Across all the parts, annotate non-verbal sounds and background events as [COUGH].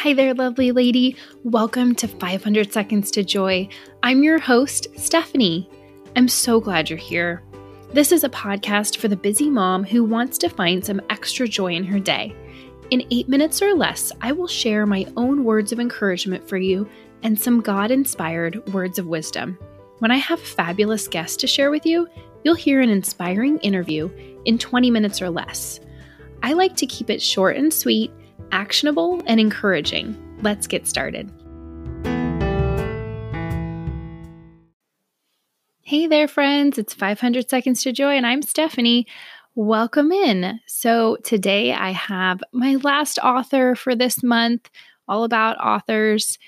Hi there, lovely lady. Welcome to 500 Seconds to Joy. I'm your host, Stephanie. I'm so glad you're here. This is a podcast for the busy mom who wants to find some extra joy in her day. In eight minutes or less, I will share my own words of encouragement for you and some God inspired words of wisdom. When I have a fabulous guest to share with you, you'll hear an inspiring interview in 20 minutes or less. I like to keep it short and sweet, actionable, and encouraging. Let's get started. Hey there, friends. It's 500 Seconds to Joy, and I'm Stephanie. Welcome in. So, today I have my last author for this month, all about authors.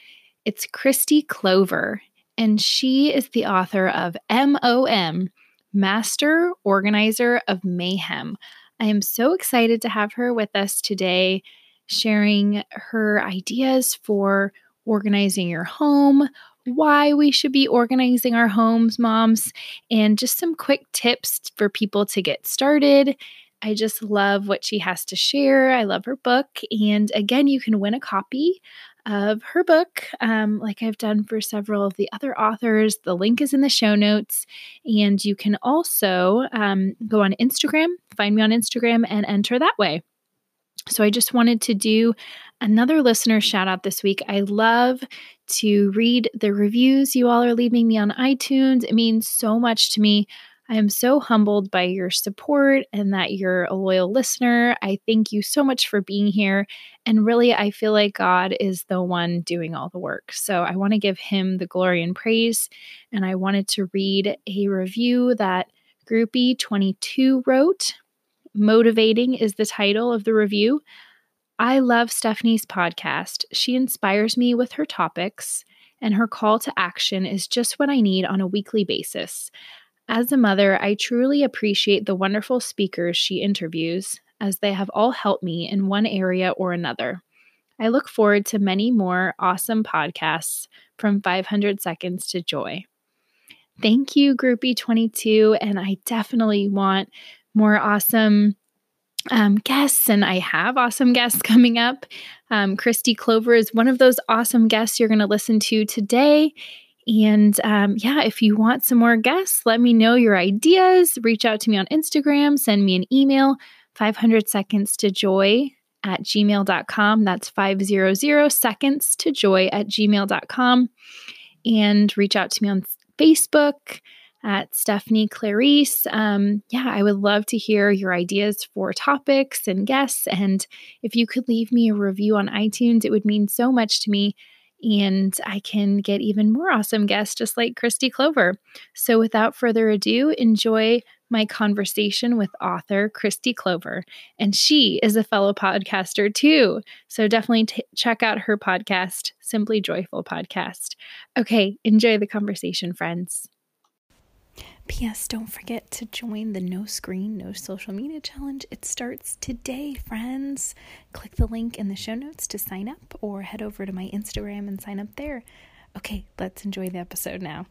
It's Kristi Clover, and she is the author of MOM, Master Organizer of Mayhem. I am so excited to have her with us today, sharing her ideas for organizing your home, why we should be organizing our homes, moms, and just some quick tips for people to get started. I just love what she has to share. I love her book. And again, you can win a copy of her book, um, like I've done for several of the other authors. The link is in the show notes. And you can also um, go on Instagram, find me on Instagram, and enter that way. So I just wanted to do another listener shout out this week. I love to read the reviews you all are leaving me on iTunes. It means so much to me. I am so humbled by your support and that you're a loyal listener. I thank you so much for being here. And really, I feel like God is the one doing all the work. So I want to give him the glory and praise. And I wanted to read a review that Groupie22 wrote. Motivating is the title of the review. I love Stephanie's podcast. She inspires me with her topics, and her call to action is just what I need on a weekly basis. As a mother, I truly appreciate the wonderful speakers she interviews, as they have all helped me in one area or another. I look forward to many more awesome podcasts from 500 Seconds to Joy. Thank you, Groupie22, and I definitely want more awesome um, guests, and I have awesome guests [LAUGHS] coming up. Um, Kristi Clover is one of those awesome guests you're going to listen to today. And um, yeah, if you want some more guests, let me know your ideas. Reach out to me on Instagram, send me an email, 500 seconds to joy at gmail.com. That's 500 seconds to joy at gmail.com. And reach out to me on Facebook at Stephanie Clarice. Um, yeah, I would love to hear your ideas for topics and guests. And if you could leave me a review on iTunes, it would mean so much to me. And I can get even more awesome guests just like Kristi Clover. So without further ado, enjoy my conversation with author Kristi Clover. And she is a fellow podcaster too. So definitely t- check out her podcast, Simply Joyful Podcast. Okay, enjoy the conversation, friends. P.S. Don't forget to join the No Screen, No Social Media Challenge. It starts today, friends. Click the link in the show notes to sign up or head over to my Instagram and sign up there. Okay, let's enjoy the episode now.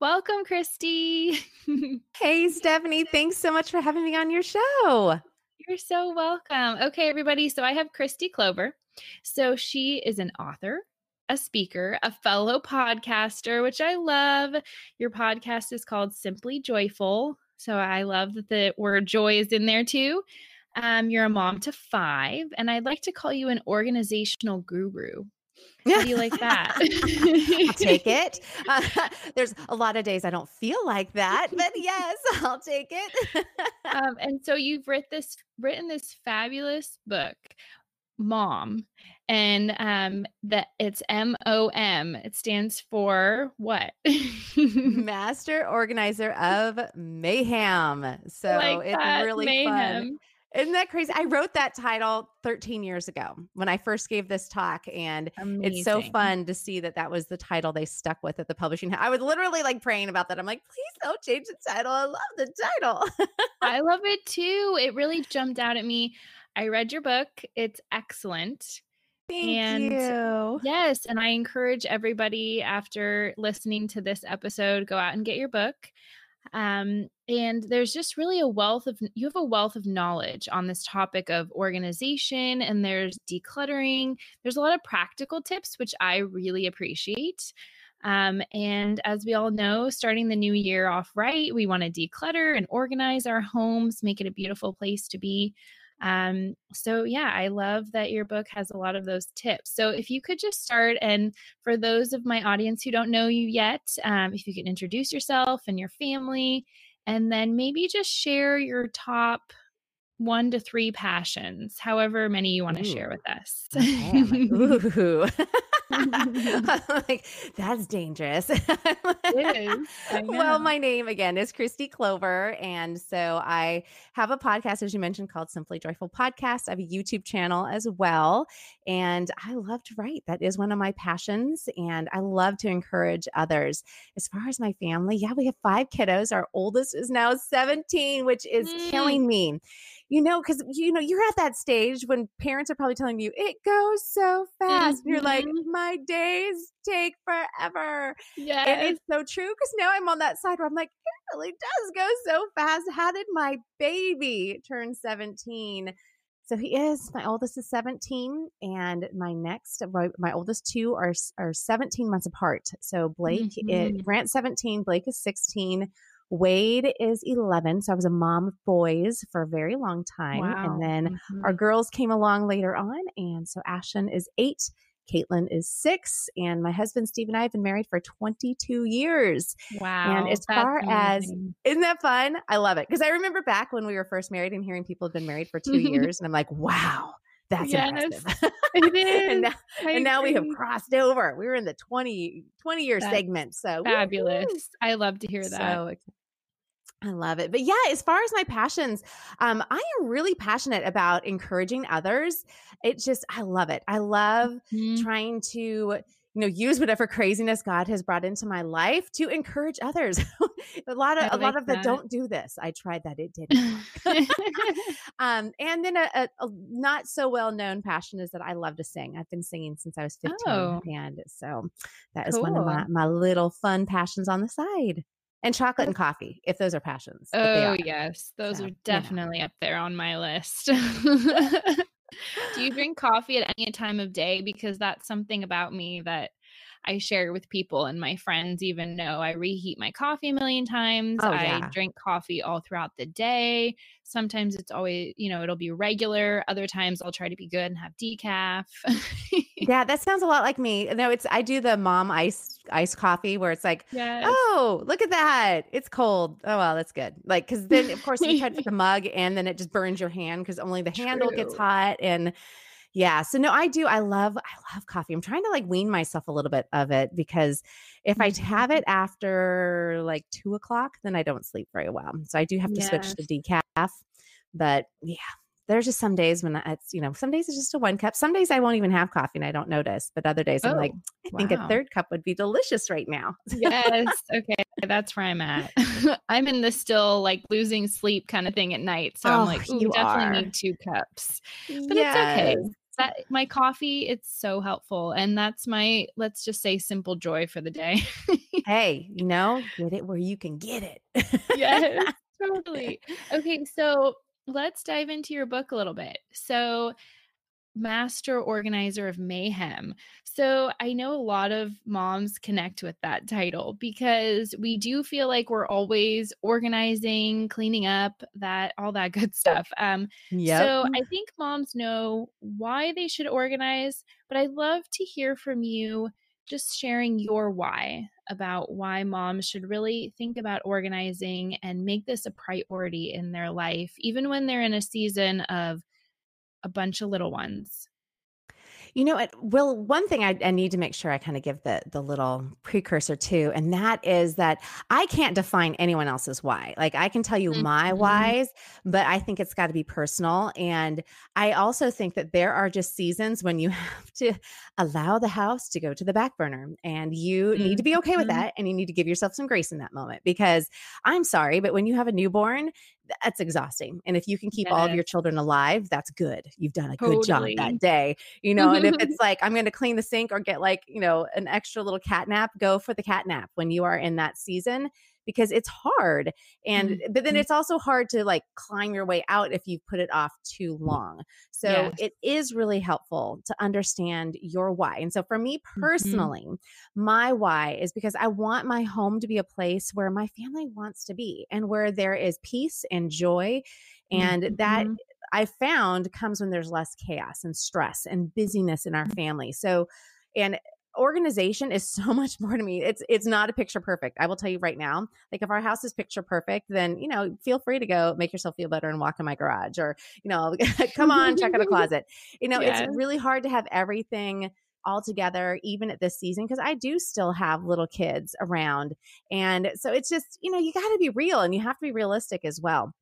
Welcome, Kristi. [LAUGHS] hey, Stephanie. Thanks so much for having me on your show. You're so welcome. Okay, everybody. So I have Kristi Clover. So she is an author, a speaker, a fellow podcaster, which I love. Your podcast is called Simply Joyful. So I love that the word joy is in there too. Um, you're a mom to five, and I'd like to call you an organizational guru. How do you like that? [LAUGHS] I'll take it. [LAUGHS] Uh, [LAUGHS] there's a lot of days I don't feel like that, but yes, I'll take it. um, and so you've written this written this fabulous book mom and um that it's m-o-m it stands for what [LAUGHS] master organizer of mayhem so like it's really mayhem. fun isn't that crazy? I wrote that title 13 years ago when I first gave this talk, and Amazing. it's so fun to see that that was the title they stuck with at the publishing. I was literally like praying about that. I'm like, please don't change the title. I love the title. I [LAUGHS] love it too. It really jumped out at me. I read your book. It's excellent. Thank and you. Yes, and I encourage everybody after listening to this episode go out and get your book. Um, and there's just really a wealth of you have a wealth of knowledge on this topic of organization and there's decluttering there's a lot of practical tips which i really appreciate um, and as we all know starting the new year off right we want to declutter and organize our homes make it a beautiful place to be um, so, yeah, I love that your book has a lot of those tips. So, if you could just start, and for those of my audience who don't know you yet, um, if you could introduce yourself and your family, and then maybe just share your top one to three passions, however many you want to share with us. [LAUGHS] Ooh. [LAUGHS] like that's dangerous. Well, my name again is Kristi Clover, and so I have a podcast, as you mentioned, called Simply Joyful Podcast. I have a YouTube channel as well, and I love to write. That is one of my passions, and I love to encourage others. As far as my family, yeah, we have five kiddos. Our oldest is now 17, which is mm. killing me you know, because you know, you're at that stage when parents are probably telling you it goes so fast. Mm-hmm. You're like, mm-hmm. my days take forever. Yeah. And it's so true because now I'm on that side where I'm like, it really does go so fast. How did my baby turn 17? So he is my oldest is 17 and my next my oldest two are are 17 months apart. So Blake mm-hmm. it Grant 17, Blake is 16. Wade is 11. So I was a mom of boys for a very long time. Wow. And then mm-hmm. our girls came along later on. And so Ashton is eight. Caitlin is six, and my husband Steve and I have been married for 22 years. Wow. And as far amazing. as, isn't that fun? I love it. Because I remember back when we were first married and hearing people have been married for two [LAUGHS] years, and I'm like, wow, that's yes, impressive. it [LAUGHS] is. and now, and now we have crossed over. We were in the 20, 20 year that's segment. So fabulous. Woo-hoo. I love to hear that. So I love it. But yeah, as far as my passions, um, I am really passionate about encouraging others. It just, I love it. I love mm-hmm. trying to, you know, use whatever craziness God has brought into my life to encourage others. [LAUGHS] a lot of, a lot of that. the don't do this. I tried that. It didn't. [LAUGHS] [LAUGHS] um, and then a, a, a, not so well known passion is that I love to sing. I've been singing since I was 15. Oh. And so that is cool. one of my, my little fun passions on the side and chocolate and coffee if those are passions. Oh, yes. Those so, are definitely up there on my list. [LAUGHS] Do you drink coffee at any time of day? Because that's something about me that I share with people, and my friends even know I reheat my coffee a million times. Oh, yeah. I drink coffee all throughout the day. Sometimes it's always, you know, it'll be regular. Other times I'll try to be good and have decaf. [LAUGHS] [LAUGHS] yeah, that sounds a lot like me. No, it's I do the mom ice ice coffee where it's like, yes. oh, look at that, it's cold. Oh well, that's good. Like because then of course you try to put the [LAUGHS] mug and then it just burns your hand because only the handle gets hot and yeah. So no, I do. I love I love coffee. I'm trying to like wean myself a little bit of it because if I have it mm-hmm. after like two o'clock, then I don't sleep very well. So I do have to yes. switch to decaf. But yeah, there's just some days when it's you know some days it's just a one cup. Some days i won't even have coffee and i don't notice but other days oh, i'm like oh, i wow. think a third cup would be delicious right now. Yes [LAUGHS] okay that's where i'm at. [LAUGHS] I'm in the still like losing sleep kind of thing at night so oh, i'm like you definitely are. need two cups. But yes. it's okay. That my coffee it's so helpful and that's my let's just say simple joy for the day. [LAUGHS] Hey you know get it where you can get it. Yes totally. Okay so let's dive into your book a little bit so master organizer of mayhem. So I know a lot of moms connect with that title because we do feel like we're always organizing, cleaning up, that all that [LAUGHS] good stuff. Um yep. so I think moms know why they should organize, but I'd love to hear from you just sharing your why about why moms should really think about organizing and make this a priority in their life even when they're in a season of a bunch of little ones. You know, it, well, one thing I, I, need to make sure I kind of give the the little precursor to, and that is that I can't define anyone else's why. Like I can tell you mm-hmm. my whys, but I think it's got to be personal. And I also think that there are just seasons when you [LAUGHS] have to allow the house to go to the back burner, and you mm-hmm. need to be okay with mm-hmm. that, and you need to give yourself some grace in that moment because I'm sorry, but when you have a newborn, that's exhausting. And if you can keep all of your children alive, that's good. You've done a totally. good job that day, you know. and if it's [LAUGHS] like, I'm going to clean the sink or get like, you know, an extra little cat nap, go for the cat nap when you are in that season because it's hard. And mm-hmm. but then it's also hard to like climb your way out if you've put it off too long. So yes. it is really helpful to understand your why. And so for me mm-hmm. personally, mm-hmm. my why is because I want my home to be a place where my family wants to be and where there is peace and joy and mm-hmm. that I found comes when there's less chaos and stress and busyness in our mm. family. So, and organization is so [LAUGHS] much more to me. It's it's not a picture perfect. I will tell you right now. Like if our house is picture perfect, then you know, feel free to go make yourself feel better and walk in my garage or, you know, [LAUGHS] come on, check out a [LAUGHS] closet. You know, it's really hard to have everything all together even at this season because I do still have little kids around. And so it's just, you know, you got to be real and you have to be realistic as well.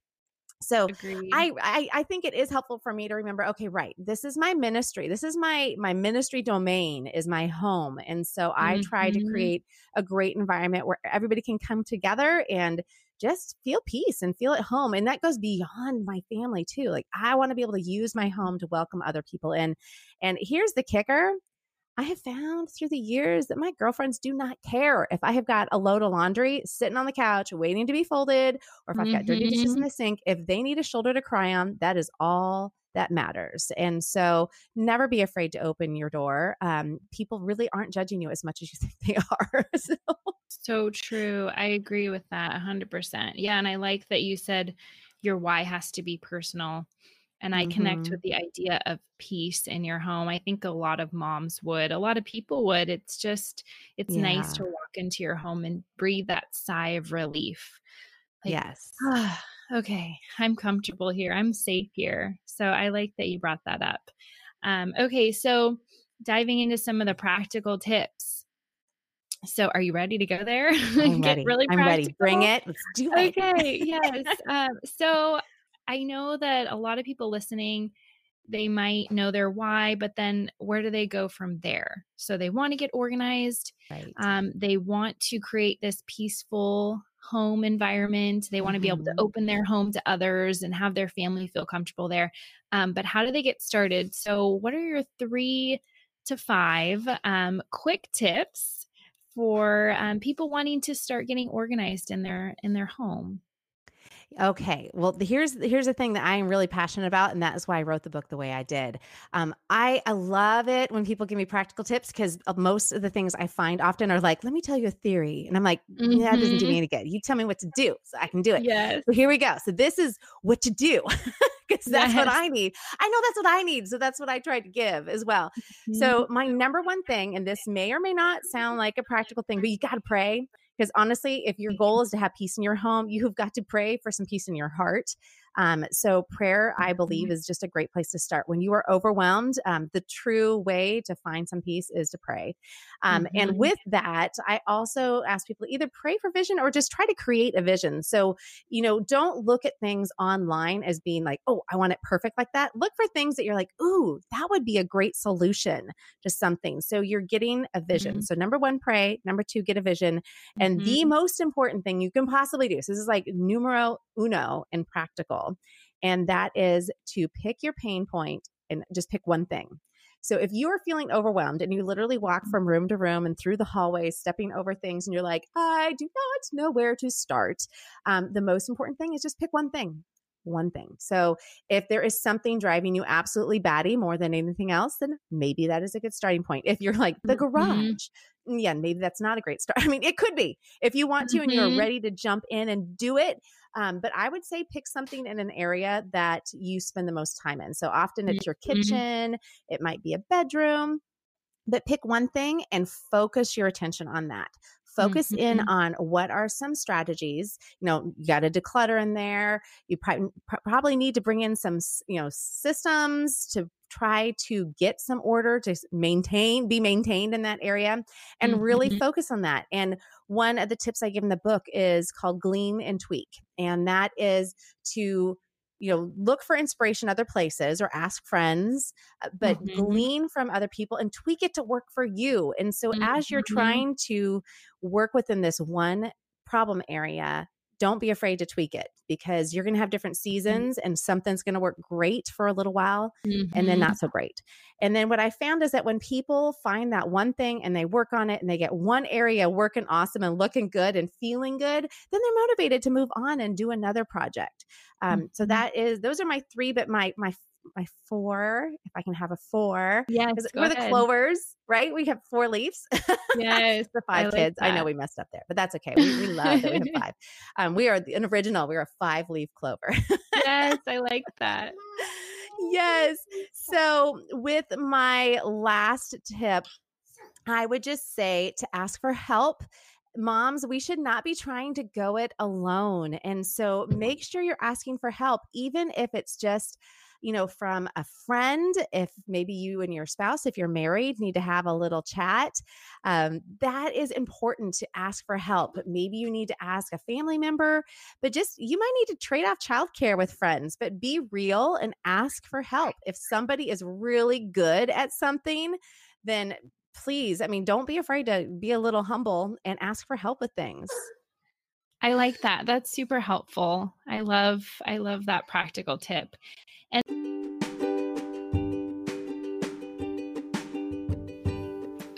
So I, I, I think it is helpful for me to remember, okay, right, this is my ministry. This is my my ministry domain is my home. And so I mm-hmm. try to mm-hmm. create a great environment where everybody can come together and just feel peace and feel at home. And that goes beyond my family too. Like I want to be able to use my home to welcome other people in. And here's the kicker. I have found through the years that my girlfriends do not care if I have got a load of laundry sitting on the couch waiting to be folded, or if I've got dirty dishes in mm-hmm. the sink. If they need a shoulder to cry on, that is all that matters. And so never be afraid to open your door. Um, people really aren't judging you as much as you [LAUGHS] think they are. [LAUGHS] so. so true. I agree with that 100%. Yeah. And I like that you said your why has to be personal and I mm-hmm. connect with the idea of peace in your home. I think a lot of moms would, a lot of people would. It's just, it's yeah. nice to walk into your home and breathe that sigh of relief. Like, yes. Ah, okay, I'm comfortable here. I'm safe here. So I like that you brought that up. Um, okay, so diving into some of the practical tips. So, are you ready to go there? [LAUGHS] I'm ready. really I'm ready. Bring it. Let's do it. Okay. yes. Um, [LAUGHS] so, I know that a lot of people listening, they might know their why, but then where do they go from there? So they want to get organized. Right. Um, they want to create this peaceful home environment. They want to be able to mm-hmm. open their home to others and have their family feel comfortable there. Um, but how do they get started? So, what are your three to five um, quick tips for um, people wanting to start getting organized in their in their home? Okay. Well, here's here's the thing that I am really passionate about, and that is why I wrote the book the way I did. Um, I I love it when people give me practical tips because most of the things I find often are like, "Let me tell you a theory," and I'm like, mm-hmm. "That doesn't do me mm-hmm. any good. You tell me what to do, so I can do it." Yes. So here we go. So this is what to do. [LAUGHS] because that's yes. what I need. I know that's what I need. So that's what I tried to give as well. Mm-hmm. So, my number one thing, and this may or may not sound like a practical thing, but you got to pray. Because honestly, if your mm-hmm. goal is to have peace in your home, you have got to pray for some peace in your heart. Um, so, prayer, I believe, mm-hmm. is just a great place to start. When you are overwhelmed, um, the true way to find some peace is to pray. Um, mm-hmm. And with that, I also ask people either pray for vision or just try to create a vision. So, you know, don't look at things online as being like, oh, I want it perfect like that. Look for things that you're like, ooh, that would be a great solution to something. So, you're getting a vision. Mm-hmm. So, number one, pray. Number two, get a vision. And the mm-hmm. most important thing you can possibly do, so this is like numero uno and practical. And that is to pick your pain point and just pick one thing. So if you are feeling overwhelmed and you literally walk from room to room and through the hallways, stepping over things, and you're like, I do not know where to start, um, the most important thing is just pick one thing. One thing. So, if there is something driving you absolutely batty more than anything else, then maybe that is a good starting point. If you're like the mm-hmm. garage, mm-hmm. yeah, maybe that's not a great start. [LAUGHS] I mean, it could be if you want to mm-hmm. and you're mm-hmm. ready to jump in and do it. Um, but I would say pick something in an area that you spend the most time in. So often it's your mm-hmm. kitchen, it might be a bedroom, but pick one thing and focus your attention on that focus mm-hmm. in on what are some strategies you know you got to declutter in there you probably need to bring in some you know systems to try to get some order to maintain be maintained in that area and mm-hmm. really focus on that and one of the tips i give in the book is called glean and tweak and that is to you know look for inspiration other places or ask friends uh, but mm-hmm. glean from other people and tweak it to work for you and so mm-hmm. as you're mm-hmm. trying to work within this one problem area don't be afraid to tweak it because you're going to have different mm-hmm. seasons and something's going to work great for a little while mm-hmm. and then not so great. And then what I found is that when people find that one thing and they work on it and they get one area working awesome and looking good and feeling good, then they're motivated to move on and do another project. Um, mm-hmm. So that is those are my three, but my my my four, if I can have a four. Yes. We're ahead. the clovers, right? We have four leaves. Yes. [LAUGHS] the five I like kids. That. I know we messed up there, but that's okay. We, we love that we have [LAUGHS] five. Um, we are an original. We're a five leaf clover. yes. I like [LAUGHS] that. Yes. So, with my last tip, I would just say to ask for help moms, we should not be trying to go it alone. And so make sure you're asking for help, even if it's just you know, from a friend, if maybe you and your spouse, if you're married, need to have a little chat, um, that is important to ask for help. Maybe you need to ask a family member, but just you might need to trade off childcare with friends, but be real and ask for help. If somebody is really good at something, then please, I mean, don't be afraid to be a little humble and ask for help with things. I like that. That's super helpful. I love I love that practical tip.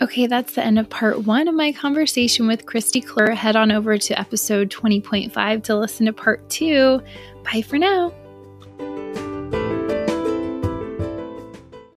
Okay, that's the end of part one of my conversation with Kristi Clover. Head on over to episode 20.5 to listen to part two. Bye for now.